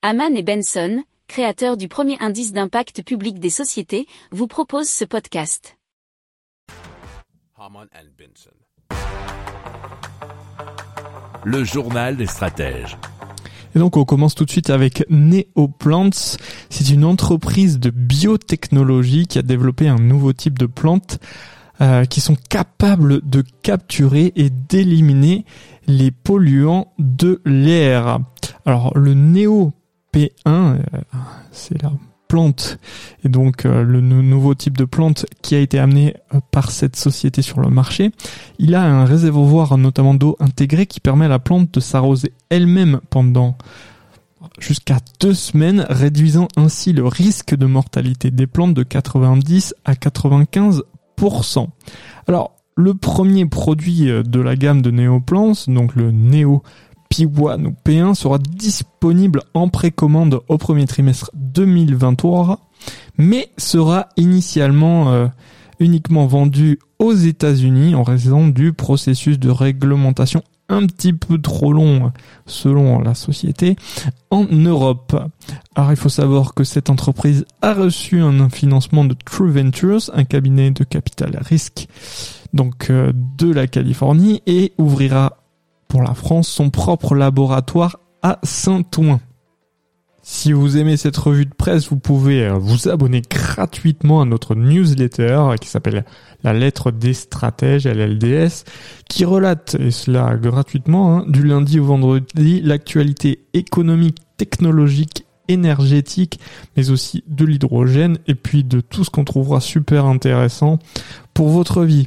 Haman et Benson, créateurs du premier indice d'impact public des sociétés, vous proposent ce podcast. Le journal des stratèges. Et donc on commence tout de suite avec Neoplants. C'est une entreprise de biotechnologie qui a développé un nouveau type de plantes euh, qui sont capables de capturer et d'éliminer les polluants de l'air. Alors le Néo P1, euh, c'est la plante et donc euh, le nouveau type de plante qui a été amené par cette société sur le marché. Il a un réservoir notamment d'eau intégré qui permet à la plante de s'arroser elle-même pendant jusqu'à deux semaines, réduisant ainsi le risque de mortalité des plantes de 90 à 95% alors, le premier produit euh, de la gamme de Neoplants, donc le Neo P1 ou P1, sera disponible en précommande au premier trimestre 2023, mais sera initialement euh, uniquement vendu aux États-Unis en raison du processus de réglementation un petit peu trop long selon la société en Europe. Alors il faut savoir que cette entreprise a reçu un financement de True Ventures, un cabinet de capital risque donc euh, de la Californie et ouvrira pour la France son propre laboratoire à Saint-Ouen. Si vous aimez cette revue de presse, vous pouvez euh, vous abonner gratuitement à notre newsletter qui s'appelle La lettre des stratèges, LLDS, qui relate, et cela gratuitement, hein, du lundi au vendredi, l'actualité économique, technologique, énergétique, mais aussi de l'hydrogène, et puis de tout ce qu'on trouvera super intéressant pour votre vie.